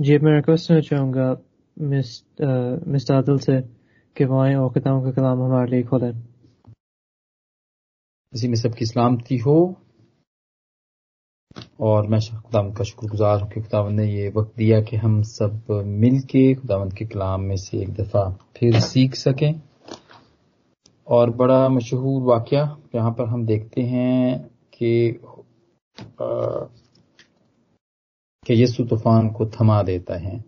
जी, मैं रिक्वेस्ट करना चाहूँगा मिस मिस आदिल से कि वो आए और खुदाम का कलाम हमारे लिए खोलें। इसी में सबकी सलामती हो। और मैं खुदावंद का शुक्रगुजार हूँ कि खुदावंद ने ये वक्त दिया कि हम सब मिल के खुदावंद के कलाम में से एक दफ़ा फिर सीख सकें। और बड़ा मशहूर वाक्य, यहाँ पर हम देखते हैं कि कि यीशु तूफ़ान को थमा देता है।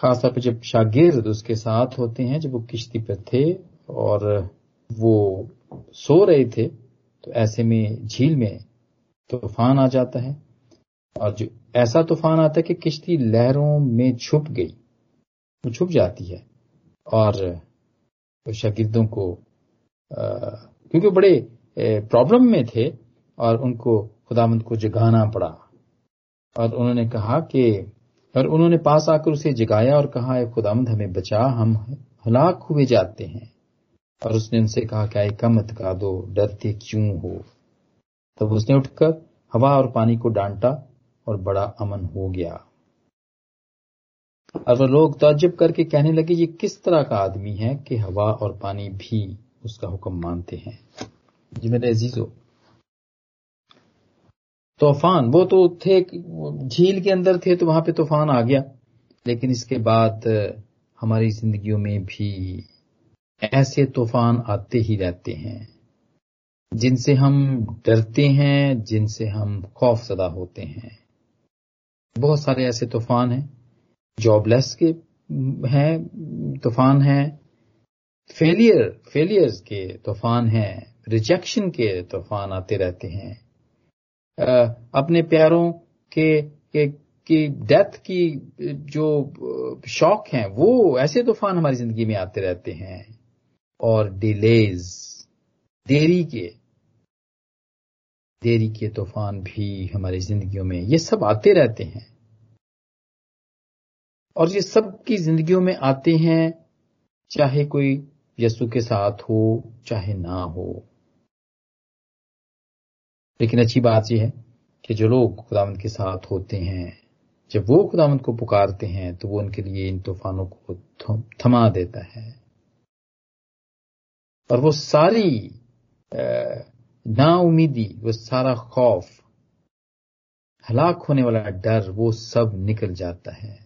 खासतौर पर जब शागिर्द उसके साथ होते हैं, जब वो किश्ती पर थे और वो सो रहे थे तो ऐसे में झील में तूफ़ान आ जाता है। और जो ऐसा तूफ़ान आता है कि किश्ती लहरों में छुप गई, वो छुप जाती है। और शागिर्दों को क्योंकि बड़े प्रॉब्लम में थे और उनको खुदामंद को जगाना पड़ा। और उन्होंने कहा कि, और उन्होंने पास आकर उसे जगाया और कहा खुदामंद हमें बचा, हम हलाक हुए जाते हैं। और उसने उनसे कहा, क्या कम मत का दो, डरते क्यों हो? तब उसने उठकर हवा और पानी को डांटा और बड़ा अमन हो गया। और वह लोग ताज्जुब करके कहने लगे, ये किस तरह का आदमी है कि हवा और पानी भी उसका हुक्म मानते हैं? जी मेरे अजीजो तूफ़ान, वो तो थे, झील के अंदर थे तो वहाँ पे तूफ़ान आ गया। लेकिन इसके बाद, हमारी जिंदगियों में भी ऐसे तूफ़ान आते ही रहते हैं, जिनसे हम डरते हैं, जिनसे हम खौफजदा होते हैं। बहुत सारे ऐसे तूफ़ान हैं जॉबलेस के, हैं, तूफ़ान हैं फेलियर फेलियर्स के तूफ़ान हैं रिजेक्शन के तूफ़ान आते रहते हैं। अपने प्यारों के, के डेथ की जो शौक हैं वो ऐसे तूफ़ान हमारी ज़िंदगी में आते रहते हैं। और डिलेज देरी के देरी के तूफ़ान भी हमारी जिंदगियों में ये सब आते रहते हैं। और ये सब की जिंदगियों में आते हैं चाहे कोई यसु के साथ हो चाहे ना हो। लेकिन अच्छी बात यह है कि जो लोग खुदावंत के साथ होते हैं, जब वो खुदावंत को पुकारते हैं तो वो उनके लिए इन तूफानों को थमा देता है। और वो सारी नाउमीदी, वो सारा खौफ, हलाक होने वाला डर, वो सब निकल जाता है।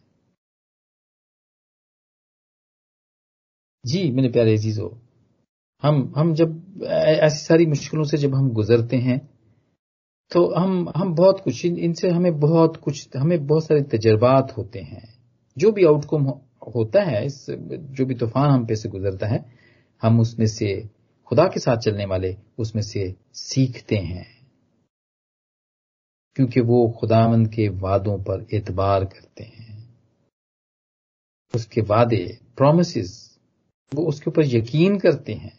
जी, मेरे प्यारे अजीजो, हम हम जब ऐसी सारी मुश्किलों से जब हम गुजरते हैं तो हम हम बहुत कुछ इनसे हमें बहुत कुछ, हमें बहुत सारे तजर्बात होते हैं। जो भी आउटकम होता है, इस, जो भी तूफ़ान हम पे से गुजरता है, हम उसमें से, खुदा के साथ चलने वाले उसमें से सीखते हैं। क्योंकि वो खुदामंद के वादों पर एतबार करते हैं। उसके वादे प्रोमिस वो उसके ऊपर यकीन करते हैं।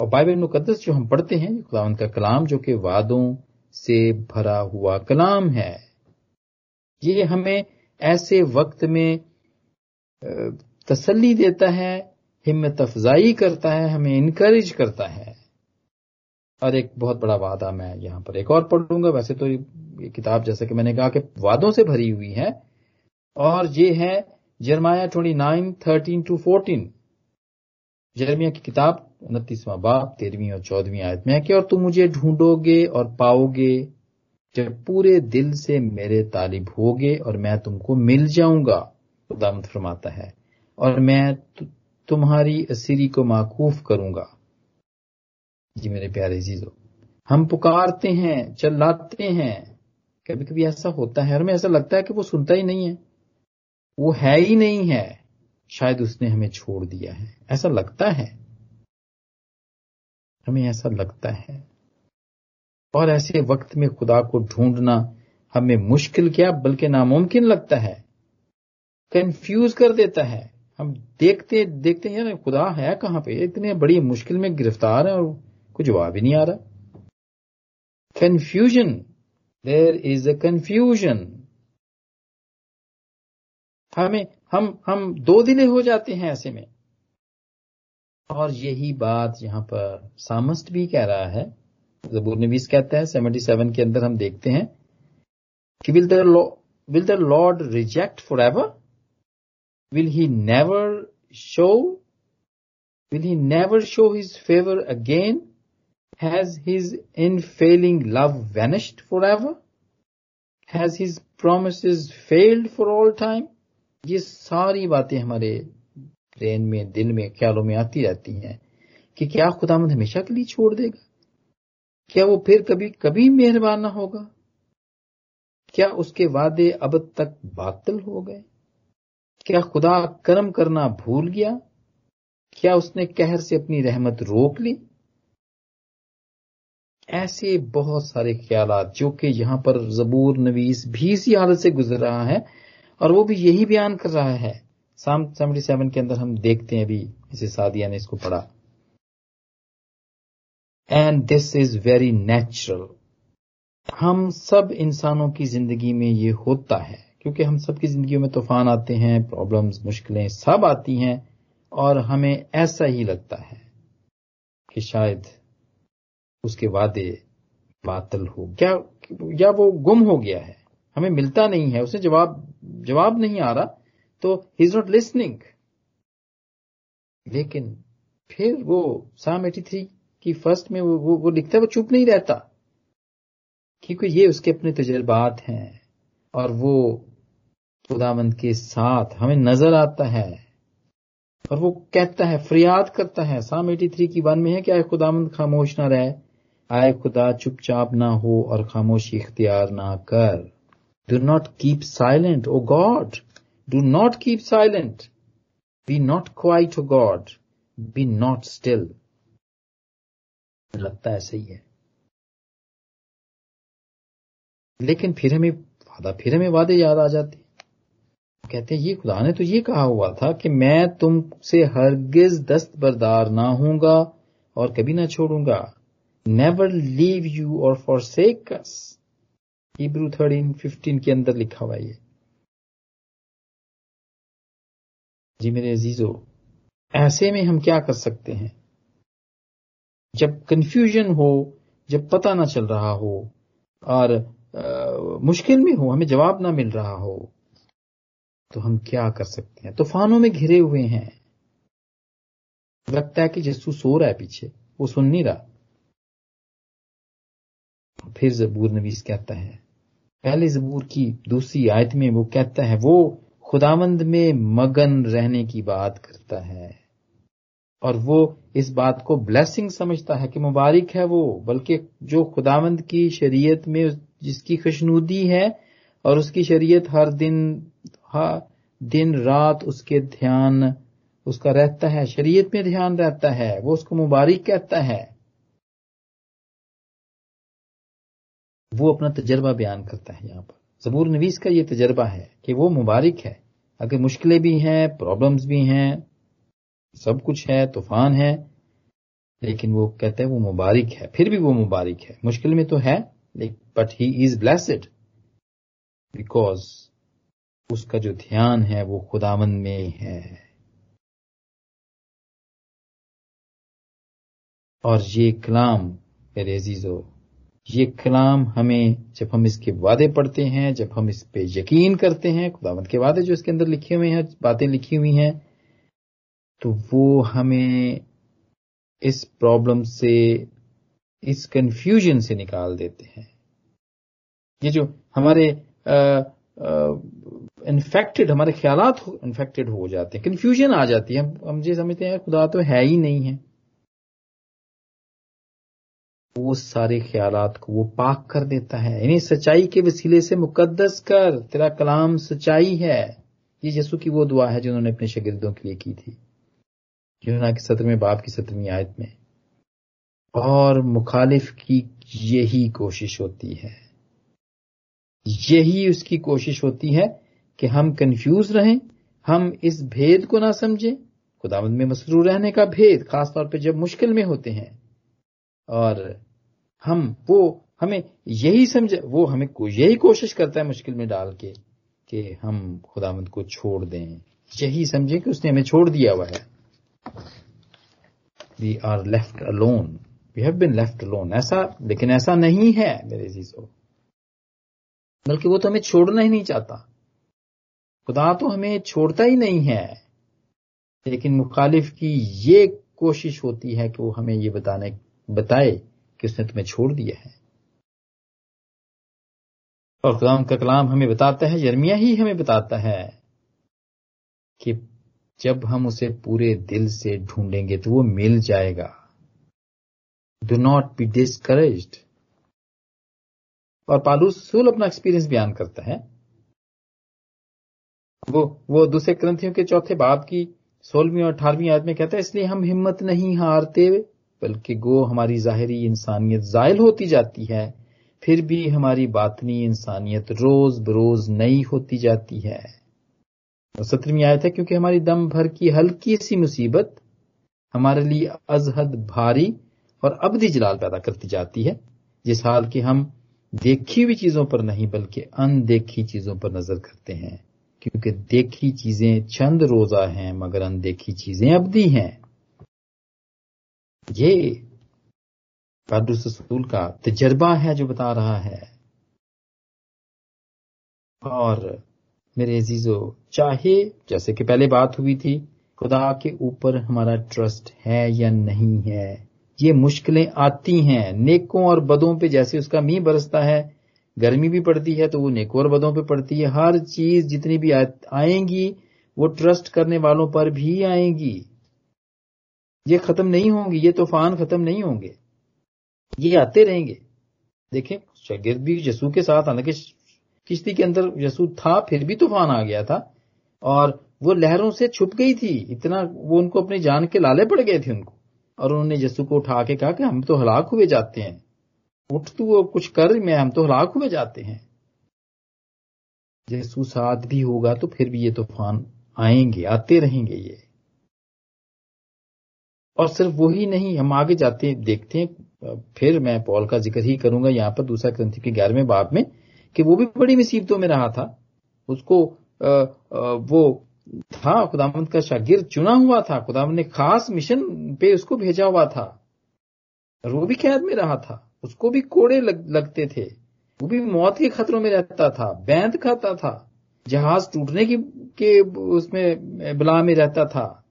और बाइबल मुकदस जो हम पढ़ते हैं खुदावंत का कलाम जो कि वादों से भरा हुआ कलाम है। ये हमें ऐसे वक्त में तसल्ली देता है, हिम्मत अफजाई करता है, हमें इनकरेज करता है। और एक बहुत बड़ा वादा मैं यहाँ पर एक और पढ़ूँगा। वैसे तो ये किताब जैसे कि मैंने कहा कि वादों से भरी हुई है। और ये है Jeremiah twenty nine, thirteen to fourteen. Jeremiah की किताब उनतीसवां बाप, तेरहवीं और चौदहवीं आयत में है कि, और तुम मुझे ढूंढोगे और पाओगे, जब पूरे दिल से मेरे तालिब होगे और मैं तुमको मिल जाऊँगा। खुदामद फरमाता है। और मैं तुम्हारी असीरी को माकूफ करूँगा। जी मेरे प्यारे जीजो हम पुकारते हैं, चिल्लाते हैं। कभी कभी ऐसा होता है और हमें ऐसा लगता है कि वो सुनता ही नहीं है। वो है ही नहीं है। शायद उसने हमें छोड़ दिया है। ऐसा लगता है। हमें ऐसा लगता है। और ऐसे वक्त में खुदा को ढूंढना हमें मुश्किल क्या, बल्कि नामुमकिन लगता है। कंफ्यूज कर देता है। हम देखते देखते हैं ना खुदा है कहाँ पे? इतने बड़ी मुश्किल में गिरफ़्तार है और कुछ जवाब ही नहीं आ रहा। Confusion there is a confusion हमें, हम हम दो दिने हो जाते हैं ऐसे में। और यही बात यहाँ पर सामस्ट भी कह रहा है। जबूर ने भी कहते हैं सेवेंटी सेवन के अंदर हम देखते हैं कि will the will the Lord reject for ever will he never show will he never show his favour again has his unfailing love vanished for ever has his promise failed for all time ये सारी बातें हमारे brain में दिल में, ख्यालों में आती रहती हैं कि क्या खुदामंद हमेशा के लिए छोड़ देगा? क्या वो फिर कभी कभी मेहरबान ना होगा? क्या उसके वादे अब तक बातिल हो गए? क्या खुदा कर्म करना भूल गया? क्या उसने कहर से अपनी रहमत रोक ली? ऐसे बहुत सारे ख्याल जो कि यहाँ पर जबूर नवीस भी इसी हालत से गुजर रहा है और वो भी यही बयान कर रहा है साम सेवेंटी सेवन के अंदर हम देखते हैं अभी इसे सादिया ने इसको पढ़ा। And this is very natural हम सब इंसानों की ज़िंदगी में ये होता है, क्योंकि हम सबकी ज़िंदगी में तूफ़ान आते हैं प्रॉब्लम्स मुश्किलें सब आती हैं, और हमें ऐसा ही लगता है कि शायद उसके वादे बातल हो क्या या वो गुम हो गया है। हमें मिलता नहीं है, उसे जवाब जवाब नहीं आ रहा। तो ही इज़ नॉट लिसनिंग लेकिन फिर वो साम एटी थ्री की फ़र्स्ट में वो वो, वो लिखता है वो चुप नहीं रहता। क्योंकि ये उसके अपने तजर्बात हैं और वो खुदावंद के साथ हमें नज़र आता है और वो कहता है फरियाद करता है। साम एटी थ्री की वन में है कि आए खुदावंद खामोश ना रहे आए खुदा चुपचाप ना हो और खामोशी इख्तियार ना कर। Do not keep silent O God do not keep silent be not quiet O God be not still लगता है सही है। लेकिन फिर हमें वादा, फिर हमें वादे याद आ जाते कहते हैं, ये खुदा ने तो ये कहा हुआ था कि मैं तुमसे हरगिज दस्त बरदार ना हूँगा और कभी ना छोड़ूँगा। नेवर लीव यू और forsake Hebrew thirteen fifteen के अंदर लिखा हुआ ये। जी मेरे अजीजो ऐसे में हम क्या कर सकते हैं? जब कंफ्यूजन हो जब पता ना चल रहा हो और आ, मुश्किल में हो हमें जवाब ना मिल रहा हो तो हम क्या कर सकते हैं? तूफानों में घिरे हुए हैं। लगता है कि जस्सू सो रहा है पीछे वो सुन नहीं रहा। फिर जबूर नवीस कहता है पहले जबूर की दूसरी आयत में वो कहता है वो खुदावंद में मगन रहने की बात करता है और वो इस बात को ब्लेसिंग समझता है कि मुबारक है वो, बल्कि जो खुदावंद की शरीयत में जिसकी खुशनूदी है और उसकी शरीयत हर दिन हर दिन रात उसके ध्यान उसका रहता है, शरीयत में ध्यान रहता है, वो उसको मुबारक कहता है। वो अपना तजर्बा बयान करता है यहाँ पर। जबूर नवीस का ये तजर्बा है कि वो मुबारक है। अगर मुश्किलें भी हैं प्रॉब्लम्स भी हैं, सब कुछ है, तूफ़ान है, लेकिन वो कहते हैं वो मुबारक है, फिर भी वो मुबारक है। मुश्किल में तो है but he is blessed because उसका जो ध्यान है वो खुदावन में है। और ये कलाम मेरे अजीजो ये कलाम हमें जब हम इसके वादे पढ़ते हैं, जब हम इस पे यकीन करते हैं, खुदावंत के वादे जो इसके अंदर लिखे हुए हैं, बातें लिखी हुई हैं तो वो हमें इस प्रॉब्लम से, इस कंफ्यूजन से निकाल देते हैं। ये जो हमारे इन्फेक्टेड हमारे ख्याल इन्फेक्टेड हो जाते हैं कंफ्यूजन आ जाती है। हम हम ये समझते हैं खुदा तो है ही नहीं है। वो सारे ख्याल को वो पाक कर देता है। इन्हें सच्चाई के वसीले से मुकद्दस कर, तेरा कलाम सच्चाई है। ये यसु की वो दुआ है जिन्होंने अपने शगिर्दों के लिए की थी। जिन्होंने की में बाप की सत्रहवीं आयत में। और मुखालिफ की यही कोशिश होती है। यही उसकी कोशिश होती है कि हम कंफ्यूज रहें, हम इस भेद को ना समझें। खुदावंद में मसरूर रहने का भेद, खासतौर पर जब मुश्किल में होते हैं। और हम वो हमें यही समझ, वो हमें यही कोशिश करता है मुश्किल में डाल के कि हम खुदावंद को छोड़ दें। यही समझे कि उसने हमें छोड़ दिया हुआ है। We are left alone we have been left alone ऐसा, लेकिन ऐसा नहीं है मेरे जीजो। बल्कि वो तो हमें छोड़ना ही नहीं चाहता। खुदा तो हमें छोड़ता ही नहीं है। लेकिन मुखालिफ की ये कोशिश होती है कि वो हमें ये बताने बताए कि उसने तुम्हें छोड़ दिया है। और खुदाम का कलाम हमें बताता है, यर्मिया ही हमें बताता है कि जब हम उसे पूरे दिल से ढूंढेंगे तो वो मिल जाएगा। डू नॉट बी डिस्करेज और पालूस सूल अपना एक्सपीरियंस बयान करता है। वो वो दूसरे ग्रंथियों के चौथे बाब की सोलहवीं और अठारहवीं आयत में कहता है, इसलिए हम हिम्मत नहीं हारते। बल्कि गो हमारी जाहिरी इंसानियत जायल होती जाती है, फिर भी हमारी बातनी इंसानियत रोज बरोज नई होती जाती है। सत्रहवीं आयत है, क्योंकि हमारी दम भर की हल्की सी मुसीबत हमारे लिए अजहद भारी और अबदी जलाल पैदा करती जाती है, जिस हाल की हम देखी हुई चीज़ों पर नहीं, बल्कि अनदेखी चीज़ों पर नज़र करते हैं। क्योंकि देखी चीज़ें चंद रोजा हैं, मगर अनदेखी चीज़ें अबदी हैं। ये रसूल का तजर्बा है जो बता रहा है। और मेरे अजीजो, चाहे जैसे कि पहले बात हुई थी, खुदा के ऊपर हमारा ट्रस्ट है या नहीं है, ये मुश्किलें आती हैं। नेकों और बदों पे जैसे उसका मीह बरसता है, गर्मी भी पड़ती है तो वो नेकों और बदों पे पड़ती है। हर चीज़ जितनी भी आएँगी, वो ट्रस्ट करने वालों पर भी आएँगी। ये खत्म नहीं होंगी, ये तूफ़ान खत्म नहीं होंगे। ये आते रहेंगे। देखें, शागिर्द भी यसू के साथ, हालाँकि किश्ती के अंदर यसू था, फिर भी तूफ़ान आ गया था, और वो लहरों से छुप गई थी। इतना वो उनको अपनी जान के लाले पड़ गए थे उनको। और उन्होंने यसू को उठा के कहा कि हम तो हलाक हुए जाते हैं। उठ तू वो कुछ कर, मैं हम तो हलाक हुए जाते हैं। यसू साथ भी होगा तो फिर भी ये तूफ़ान आएँगे, आते रहेंगे ये। और सिर्फ़ वही नहीं हम आगे जाते देखते हैं फिर मैं पॉल का ज़िक्र ही करूँगा यहाँ पर दूसरा ग्रंथि के ग्यारहवें बाब में कि वो भी बड़ी मुसीबतों में रहा था। उसको आ, आ, वो था खुदामंद का शागिर चुना हुआ था खुदामंद ने खास मिशन पे उसको भेजा हुआ था। वो भी कैद में रहा था उसको भी कोड़े लग, लगते थे वो भी मौत के खतरों में रहता था बैंद खाता था जहाज़ टूटने की के उसमें बला में रहता था।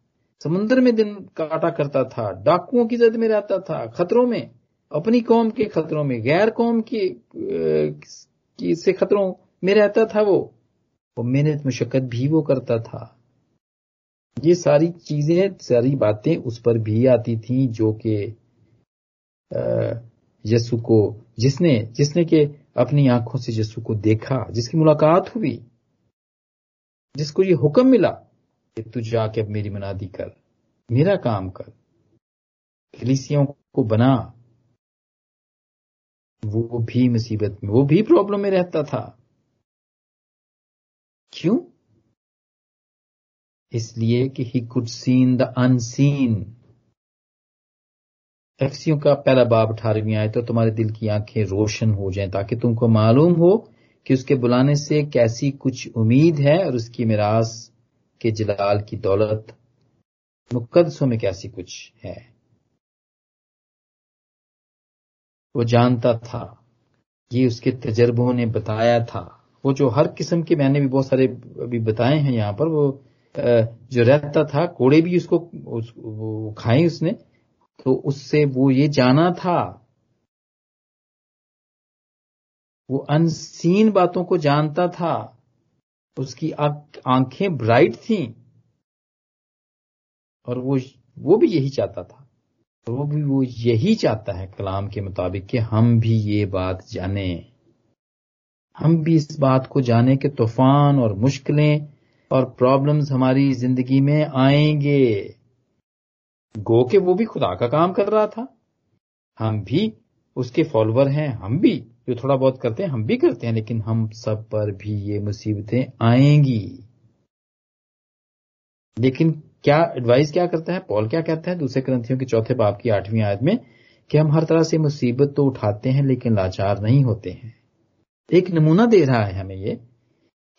समुद्र में दिन काटा करता था डाकुओं की जद में रहता था खतरों में अपनी कौम के खतरों में गैर कौम की, की से खतरों में रहता था वो। वो मेहनत मुशक्कत भी वो करता था। ये सारी चीज़ें सारी बातें उस पर भी आती थी जो कि यसु को जिसने जिसने के अपनी आँखों से यसु को देखा जिसकी मुलाकात हुई जिसको ये हुक्म मिला कि तू जाके अब मेरी मनादी कर, मेरा काम कर, कलीसियों को बना। वो भी मुसीबत में, वो भी प्रॉब्लम में रहता था। क्यों? इसलिए कि he could seen the unseen टैक्सियों का पहला बाब अठारहवीं आए तो तुम्हारे दिल की आँखें रोशन हो जाएँ, ताकि तुमको मालूम हो कि उसके बुलाने से कैसी कुछ उम्मीद है और उसकी मिरास के जलाल की दौलत मुकदसों में कैसी कुछ है? वो जानता था ये उसके तजर्बों ने बताया था। वो जो हर किस्म के मैंने भी बहुत सारे अभी बताए हैं यहाँ पर वो जो रहता था कोड़े भी उसको उस, वो खाए उसने तो उससे वो ये जाना था। वो अनसीन बातों को जानता था। उसकी आँखें ब्राइट थी। और वो वो भी यही चाहता था। वो भी, वो यही चाहता है कलाम के मुताबिक कि हम भी ये बात जाने। हम भी इस बात को जाने कि तूफ़ान और मुश्किलें और प्रॉब्लम्स हमारी ज़िंदगी में आएँगे। गो के वो भी खुदा का काम कर रहा था। हम भी, उसके फॉलोअर हैं, हम भी। जो थोड़ा बहुत करते हैं, हम भी करते हैं, लेकिन हम सब पर भी ये मुसीबतें आएँगी। लेकिन क्या एडवाइस क्या करता है? पॉल क्या कहता है? दूसरे ग्रंथियों के चौथे बाप की आठवीं आयत में कि हम हर तरह से मुसीबत तो उठाते हैं, लेकिन लाचार नहीं होते हैं। एक नमूना दे रहा है हमें ये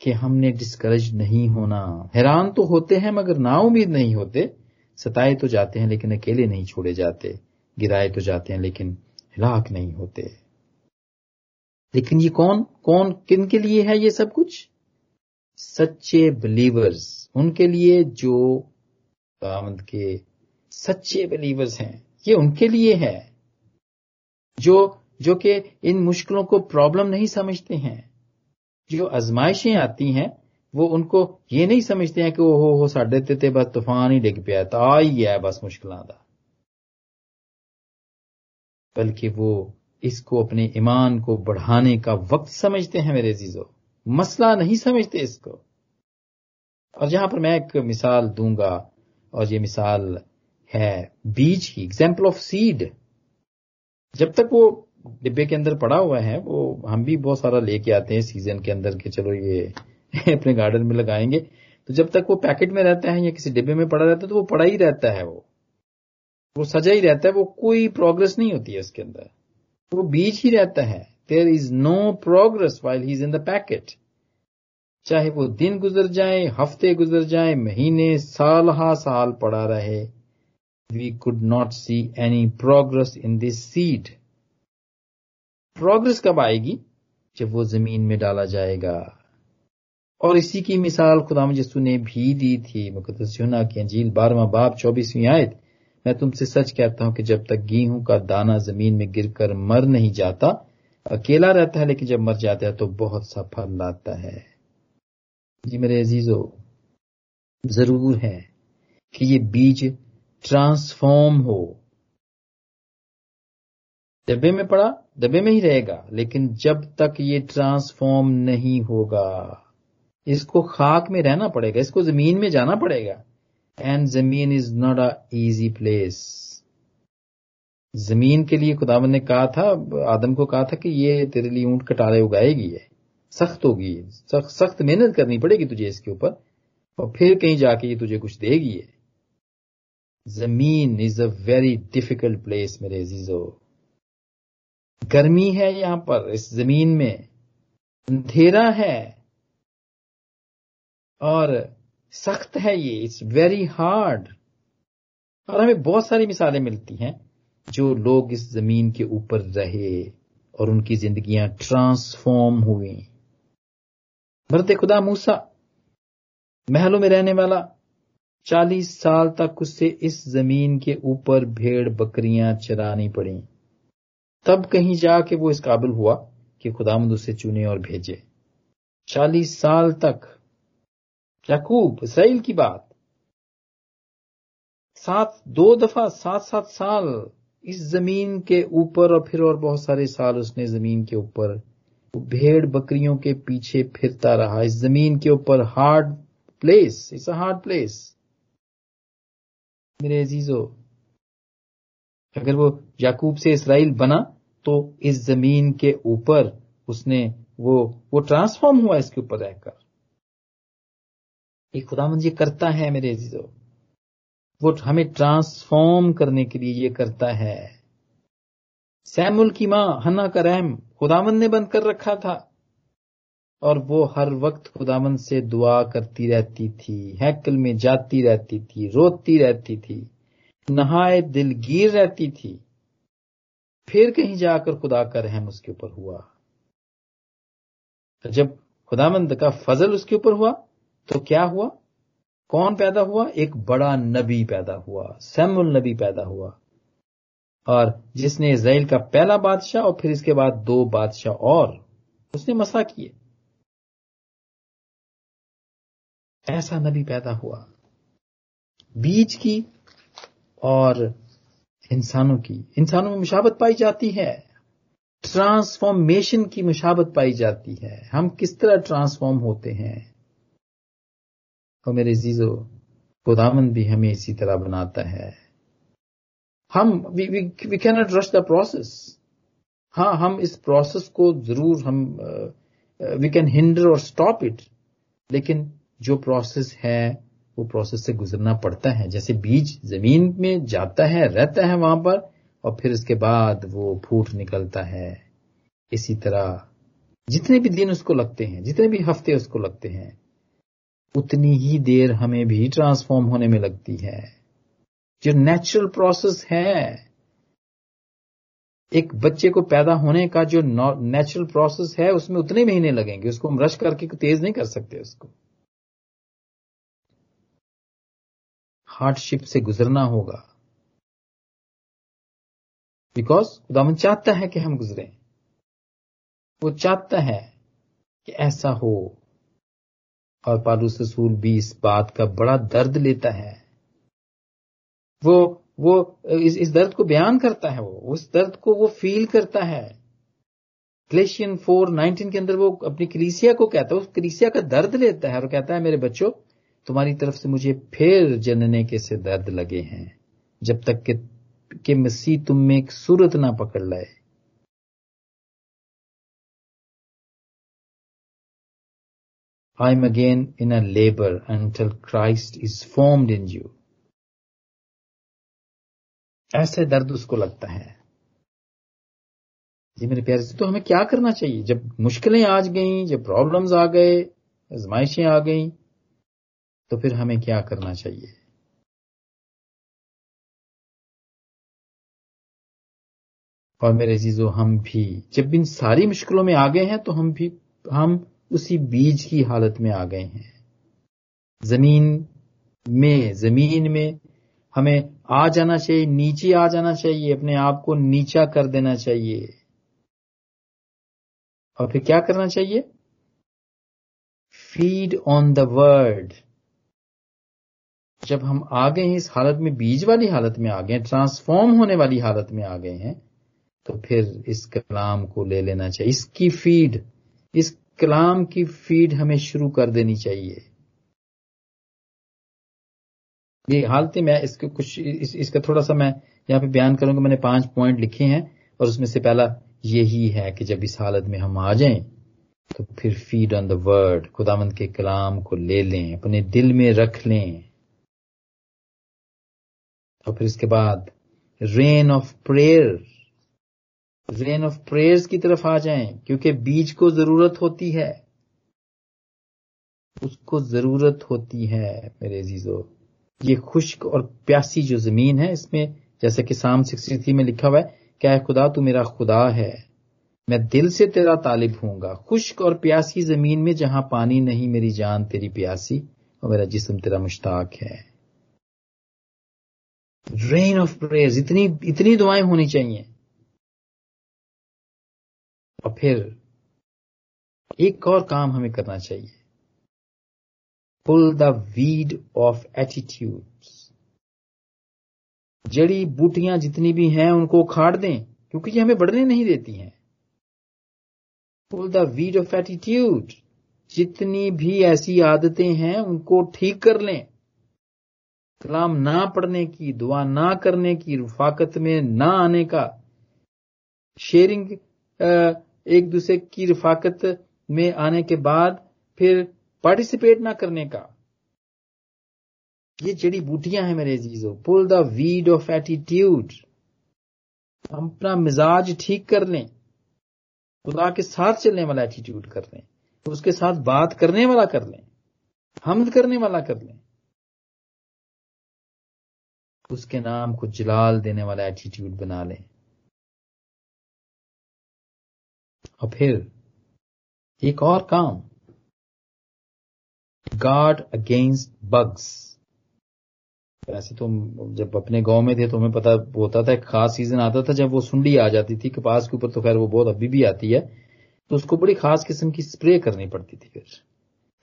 कि हमने डिस्करेज नहीं होना। हैरान तो होते हैं, मगर ना उम्मीद नहीं होते। सताए तो जाते हैं, लेकिन अकेले नहीं छोड़े जाते। गिराए तो जाते हैं, लेकिन हिलाक नहीं होते। लेकिन ये कौन कौन किन के लिए है ये सब कुछ? सच्चे बिलीवर्स उनके लिए जो खुदावंद के सच्चे बिलीवर्स हैं, ये उनके लिए है, जो जो कि इन मुश्किलों को प्रॉब्लम नहीं समझते हैं, जो आजमाइशें आती हैं, वो उनको ये नहीं समझते हैं कि ओहो, हो, साढ़े ते बस तूफ़ान ही डिग पिया तो आ ही है बस मुश्किल का बल्कि वो इसको अपने ईमान को बढ़ाने का वक्त समझते हैं मेरे जीजो मसला नहीं समझते इसको। और जहाँ पर मैं एक मिसाल दूँगा, और ये मिसाल है बीज की एग्ज़ाम्पल ऑफ़ सीड जब तक वो डिब्बे के अंदर पड़ा हुआ है, वो हम भी बहुत सारा लेके आते हैं सीज़न के अंदर के चलो ये अपने गार्डन में लगाएँगे। तो जब तक वो पैकेट में रहता है या किसी डिब्बे में पड़ा रहता है तो वो पड़ा ही रहता है वो। वो सजा ही रहता है, वो कोई प्रोग्रेस नहीं होती है उसके अंदर। वो बीज ही रहता है। There is no progress while he is in the packet चाहे वो दिन गुजर जाए, हफ़्ते गुजर जाए, महीने, साल हा साल पड़ा रहे we could not see any progress in this seed progress कब आएगी? जब वो ज़मीन में डाला जाएगा। और इसी की मिसाल खुदा यसु ने भी दी थी। मुकदस यूना की अंजील बारहवा बाप चौबीसवीं आयत। मैं तुमसे सच कहता हूँ कि जब तक गेहूँ का दाना ज़मीन में गिरकर मर नहीं जाता, अकेला रहता है, लेकिन जब मर जाता है तो बहुत सा फल लाता है। जी मेरे अजीजो, ज़रूर है कि ये बीज ट्रांसफॉर्म हो। डब्बे में पड़ा, डब्बे में ही रहेगा, लेकिन जब तक ये ट्रांसफॉर्म नहीं होगा, इसको खाक में रहना पड़ेगा, इसको ज़मीन में जाना पड़ेगा। एंड ज़मीन is not a easy place ज़मीन के लिए खुदावन ने कहा था आदम को कहा था कि ये तेरे लिए ऊँट कटारे उगाएगी है सख्त होगी सख्त मेहनत करनी पड़ेगी तुझे इसके ऊपर और फिर कहीं जाके ये तुझे कुछ देगी है ज़मीन is a very difficult place मेरे अजीजो गर्मी है यहाँ पर इस ज़मीन में अंधेरा है और सख्त है ये इट्स वेरी हार्ड और हमें बहुत सारी मिसालें मिलती हैं जो लोग इस ज़मीन के ऊपर रहे और उनकी जिंदगियाँ ट्रांसफॉर्म हुई। भरत खुदा मूसा, महलों में रहने वाला, चालीस साल तक उससे इस ज़मीन के ऊपर भेड़ बकरियाँ चरानी पड़ी। तब कहीं जाके वो इस काबिल हुआ कि खुदामद उसे चुने और भेजे। चालीस साल तक याकूब, इसराइल की बात। सात, दो दफ़ा, सात सात साल इस ज़मीन के ऊपर और फिर और बहुत सारे साल उसने ज़मीन के ऊपर भेड़ बकरियों के पीछे फिरता रहा। इस ज़मीन के ऊपर hard place it's a hard place मेरे अजीजो, अगर वो याकूब से इसराइल बना तो इस ज़मीन के ऊपर उसने वो वो ट्रांसफॉर्म हुआ इसके ऊपर रहकर। ये खुदामंद ये करता है मेरे अजीजो। वो हमें ट्रांसफॉर्म करने के लिए ये करता है। सैमुल की माँ हन्ना का रहम खुदामंद ने बंद कर रखा था। और वो हर वक्त खुदामंद से दुआ करती रहती थी, हैकल में जाती रहती थी, रोती रहती थी, नहाए दिलगीर रहती थी। फिर कहीं जाकर खुदा का रहम उसके ऊपर हुआ। जब खुदामंद का फजल उसके ऊपर हुआ तो क्या हुआ? कौन पैदा हुआ? एक बड़ा नबी पैदा हुआ सैमुल नबी पैदा हुआ। और जिसने इसराइल का पहला बादशाह और फिर इसके बाद दो बादशाह और, उसने मसा किए। ऐसा नबी पैदा हुआ। बीज की और इंसानों की। इंसानों में मुशाबत पाई जाती है। ट्रांसफॉर्मेशन की मुशाबत पाई जाती है। हम किस तरह ट्रांसफॉर्म होते हैं? और मेरे जीजो खुदामन भी हमें इसी तरह बनाता है। हम we can not rush the process हाँ हम इस प्रोसेस को ज़रूर हम वी कैन हिंडर और स्टॉप इट लेकिन जो प्रोसेस है, वो प्रोसेस से गुजरना पड़ता है। जैसे बीज ज़मीन में जाता है, रहता है वहाँ पर, और फिर उसके बाद वो फूट निकलता है। इसी तरह जितने भी दिन उसको लगते हैं, जितने भी हफ़्ते उसको लगते हैं उतनी ही देर हमें भी ट्रांसफॉर्म होने में लगती है। जो नेचुरल प्रोसेस है, एक बच्चे को पैदा होने का जो नेचुरल प्रोसेस है, उसमें उतने महीने लगेंगे। उसको हम रश करके तेज नहीं कर सकते उसको। हार्डशिप से गुजरना होगा। बिकॉज़ खुदावन चाहता है कि हम गुजरें। वो चाहता है कि ऐसा हो। और पालूस रसूल भी इस बात का बड़ा दर्द लेता है। वो वो इस, इस दर्द को बयान करता है वो उस दर्द को वो फील करता है। क्लेशियन फोर नाइनटीन के अंदर वो अपनी क्रीसिया को कहता है उस क्रीसिया का दर्द लेता है और कहता है मेरे बच्चों तुम्हारी तरफ़ से मुझे फिर जनने के से दर्द लगे हैं जब तक कि, कि मसीह तुम में एक सूरत ना पकड़ लाए। I am again in a labour until Christ is formed in you ऐसे दर्द उसको लगता है। जी मेरे प्यारे से तो हमें क्या करना चाहिए? जब मुश्किलें आज गई, जब प्रॉब्लम्स आ गए, आजमाइशें आ गई तो फिर हमें क्या करना चाहिए? और मेरे जीजो हम भी, जब इन सारी मुश्किलों में आ गए हैं तो हम भी, हम उसी बीज की हालत में आ गए हैं। ज़मीन में ज़मीन में हमें आ जाना चाहिए, नीचे आ जाना चाहिए, अपने आप को नीचा कर देना चाहिए। और फिर क्या करना चाहिए? फ़ीड ऑन द वर्ड जब हम आ गए हैं, इस हालत में, बीज वाली हालत में आ गए हैं ट्रांसफॉर्म होने वाली हालत में आ गए हैं तो फिर इस कलाम को ले लेना चाहिए। इसकी फ़ीड इस कलाम की फ़ीड हमें शुरू कर देनी चाहिए। ये हालत मैं इसके कुछ इस, इसका थोड़ा सा मैं यहाँ पे बयान करूँगा मैंने पाँच पॉइंट लिखे हैं और उसमें से पहला यही है कि जब इस हालत में हम आ जाएँ तो फिर फ़ीड ऑन द वर्ड खुदावंत के कलाम को ले लें अपने दिल में रख लें। और फिर इसके बाद rain of prayer rain of prayers की तरफ़ आ जाएँ, क्योंकि बीज को ज़रूरत होती है। उसको ज़रूरत होती है, मेरे जीजो ये खुश्क और प्यासी जो ज़मीन है, इसमें जैसे कि साम सिक्सटी में लिखा हुआ है, क्या खुदा, तू मेरा खुदा है। मैं दिल से तेरा तालिब हूँगा। खुश्क और प्यासी ज़मीन में जहाँ पानी नहीं, मेरी जान तेरी प्यासी, और मेरा जिसम तेरा मुश्ताक है। रेन ऑफ़ प्रेयर्स इतनी इतनी दुआएँ होनी चाहिए। और फिर एक और काम हमें करना चाहिए। Pull the weed of attitude जड़ी बूटियाँ जितनी भी हैं, उनको उखाड़ दें, क्योंकि ये हमें बढ़ने नहीं देती हैं। Pull the weed of attitude जितनी भी ऐसी आदतें हैं, उनको ठीक कर लें। कलाम ना पढ़ने की, दुआ ना करने की, रुफाकत में ना आने का। शेयरिंग एक दूसरे की रिफाकत में आने के बाद फिर पार्टिसिपेट ना करने का। ये जड़ी बूटियाँ हैं मेरे अजीजों। Pull the weed of attitude हम अपना मिजाज ठीक कर लें। खुदा के साथ चलने वाला एटीट्यूड कर लें। उसके साथ बात करने वाला कर लें। हमद करने वाला कर लें। उसके नाम को जलाल देने वाला एटीट्यूड बना लें। और फिर एक और काम। गार्ड अगेंस्ट बग्स वैसे तो जब अपने गाँव में थे तो हमें पता होता था, एक खास सीज़न आता था जब वो सुंडी आ जाती थी कपास के ऊपर तो खैर वो बहुत अभी भी आती है। तो उसको बड़ी खास किस्म की स्प्रे करनी पड़ती थी फिर,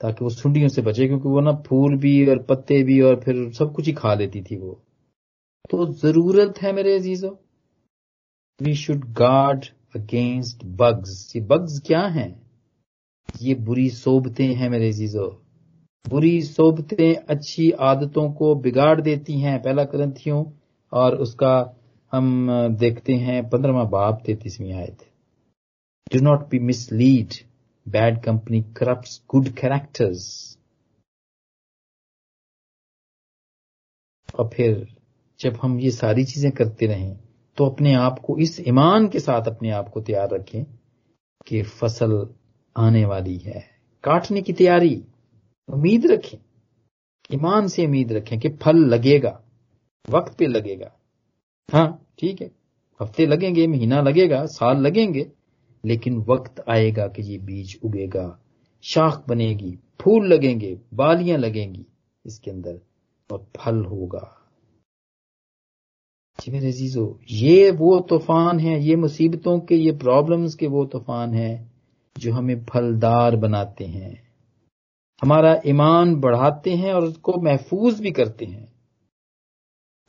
ताकि वो सुंडियों से बचे, क्योंकि वो ना फूल भी और पत्ते भी और फिर सब कुछ ही खा लेती थी वो। तो ज़रूरत है मेरे अजीजों। We should guard against bugs ये बग्स क्या हैं? ये बुरी सोबतें हैं मेरे अजीजों। बुरी सोबतें अच्छी आदतों को बिगाड़ देती हैं, पहला ग्रंथियों, और उसका हम देखते हैं पंद्रहवा बाप तैतीसवीं आयत। Do not be misled bad company corrupt good characters और फिर, जब हम ये सारी चीज़ें करते रहें तो अपने आप को, इस ईमान के साथ अपने आप को तैयार रखें कि फ़सल आने वाली है, काटने की तैयारी। उम्मीद रखें, ईमान से उम्मीद रखें कि फल लगेगा, वक्त पे लगेगा। हाँ ठीक है, हफ़्ते लगेंगे, महीना लगेगा, साल लगेंगे, लेकिन वक्त आएगा कि ये बीज उगेगा, शाख बनेगी, फूल लगेंगे, बालियाँ लगेंगी, इसके अंदर और फल होगा। जी मेरे जीजो ये वो तूफ़ान है, ये मुसीबतों के, ये प्रॉब्लम्स के वो तूफ़ान है, जो हमें फलदार बनाते हैं। हमारा ईमान बढ़ाते हैं और उसको महफूज भी करते हैं।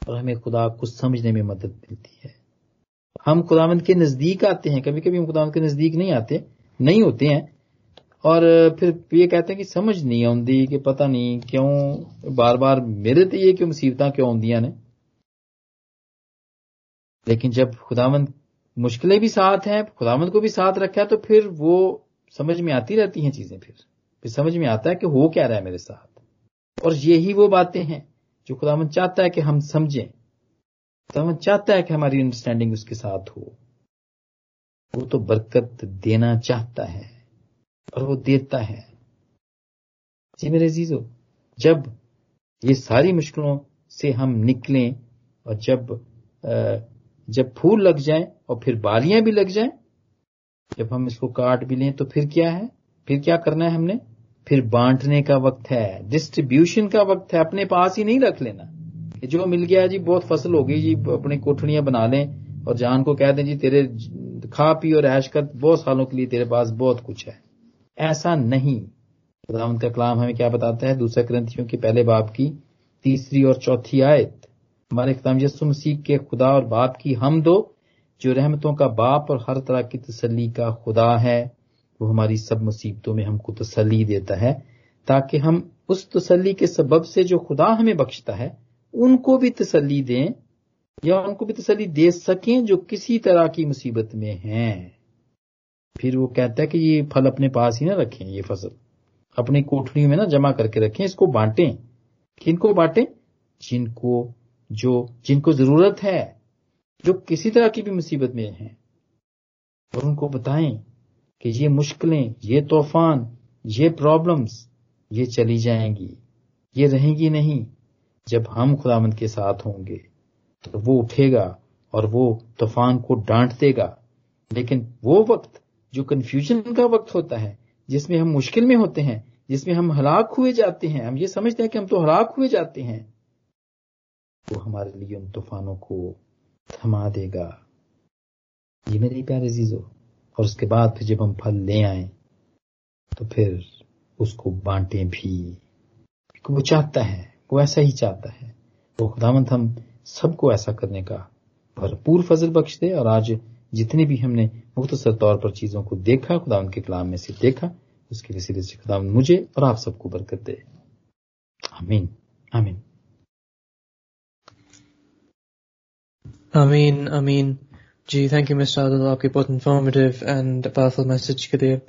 और हमें खुदा को समझने में मदद मिलती है। हम खुदावंद के नज़दीक आते हैं कभी कभी हम खुदावंद के नज़दीक नहीं आते, नहीं होते हैं। और फिर ये कहते हैं कि समझ नहीं आती कि पता नहीं क्यों बार बार मेरे तो ये क्यों मुसीबत क्यों आंदियाँ ने? लेकिन जब खुदावंद मुश्किलें भी साथ हैं, खुदावंद को भी साथ रखा है तो फिर वो समझ में आती रहती हैं चीज़ें फिर। फिर समझ में आता है कि हो क्या रहा है मेरे साथ। और यही वो बातें हैं जो खुदावन चाहता है कि हम समझें। खुदावन चाहता है कि हमारी अंडरस्टैंडिंग उसके साथ हो। वो तो बरकत देना चाहता है, और वो देता है। जी मेरे जीजो जब ये सारी मुश्किलों से हम निकलें, और जब जब फूल लग जाए और फिर बालियाँ भी लग जाए, जब हम इसको काट भी लें तो फिर क्या है? फिर क्या करना है हमने? फिर बांटने का वक्त है डिस्ट्रीब्यूशन का वक्त है, अपने पास ही नहीं रख लेना। कि जो मिल गया जी, बहुत फ़सल हो गई जी, अपने कोठड़ियाँ बना लें और जान को कह दें जी, तेरे खा पी और ऐश कर, बहुत सालों के लिए तेरे पास बहुत कुछ है। ऐसा नहीं। खुदाम का कलाम हमें क्या बताता है? दूसरे ग्रंथियों के पहले बाप की तीसरी और चौथी आयत। हमारे खिताम यसु मसीह के खुदा और बाप की हम दो, जो रहमतों का बाप और हर तरह की तसली का खुदा है, वो हमारी सब मुसीबतों में हमको तसली देता है, ताकि हम उस तसली के सबब से जो खुदा हमें बख्शता है, उनको भी तसली दें, या उनको भी तसली दे सकें जो किसी तरह की मुसीबत में हैं। फिर वो कहता है कि ये फल अपने पास ही ना रखें, ये फ़सल। अपनी कोठड़ी में ना जमा करके रखें, इसको बांटें। किनको बांटें? जिनको जो जिनको ज़रूरत है, जो किसी तरह की भी मुसीबत में हैं, और उनको बताएँ कि ये मुश्किलें, ये तूफ़ान, ये प्रॉब्लम्स ये चली जाएँगी, ये रहेंगी नहीं। जब हम खुदामंद के साथ होंगे तो वो उठेगा और वो तूफ़ान को डांट देगा। लेकिन वो वक्त, जो कंफ्यूजन का वक्त होता है, जिसमें हम मुश्किल में होते हैं, जिसमें हम हलाक हुए जाते हैं, हम ये समझते हैं कि हम तो हलाक हुए जाते हैं वो हमारे लिए उन तूफानों को थमा देगा। ये मेरे प्यारे जीजो और उसके बाद फिर जब हम फल ले आए तो फिर उसको बांटे भी। वो चाहता है, वो ऐसा ही चाहता है। वो खुदावंत, हम सबको ऐसा करने का भरपूर फजल बख्श दे, और आज जितने भी हमने मुख्तसर तौर पर चीज़ों को देखा खुदा के कलाम में से देखा, उसके वसीले से खुदा मुझे और आप सबको बरकत दे। आमीन आमीन। आमीन आमीन जी थैंक यू मिस्टर आदिल आपके बहुत इंफॉर्मेटिव एंड पावरफुल मैसेज के लिए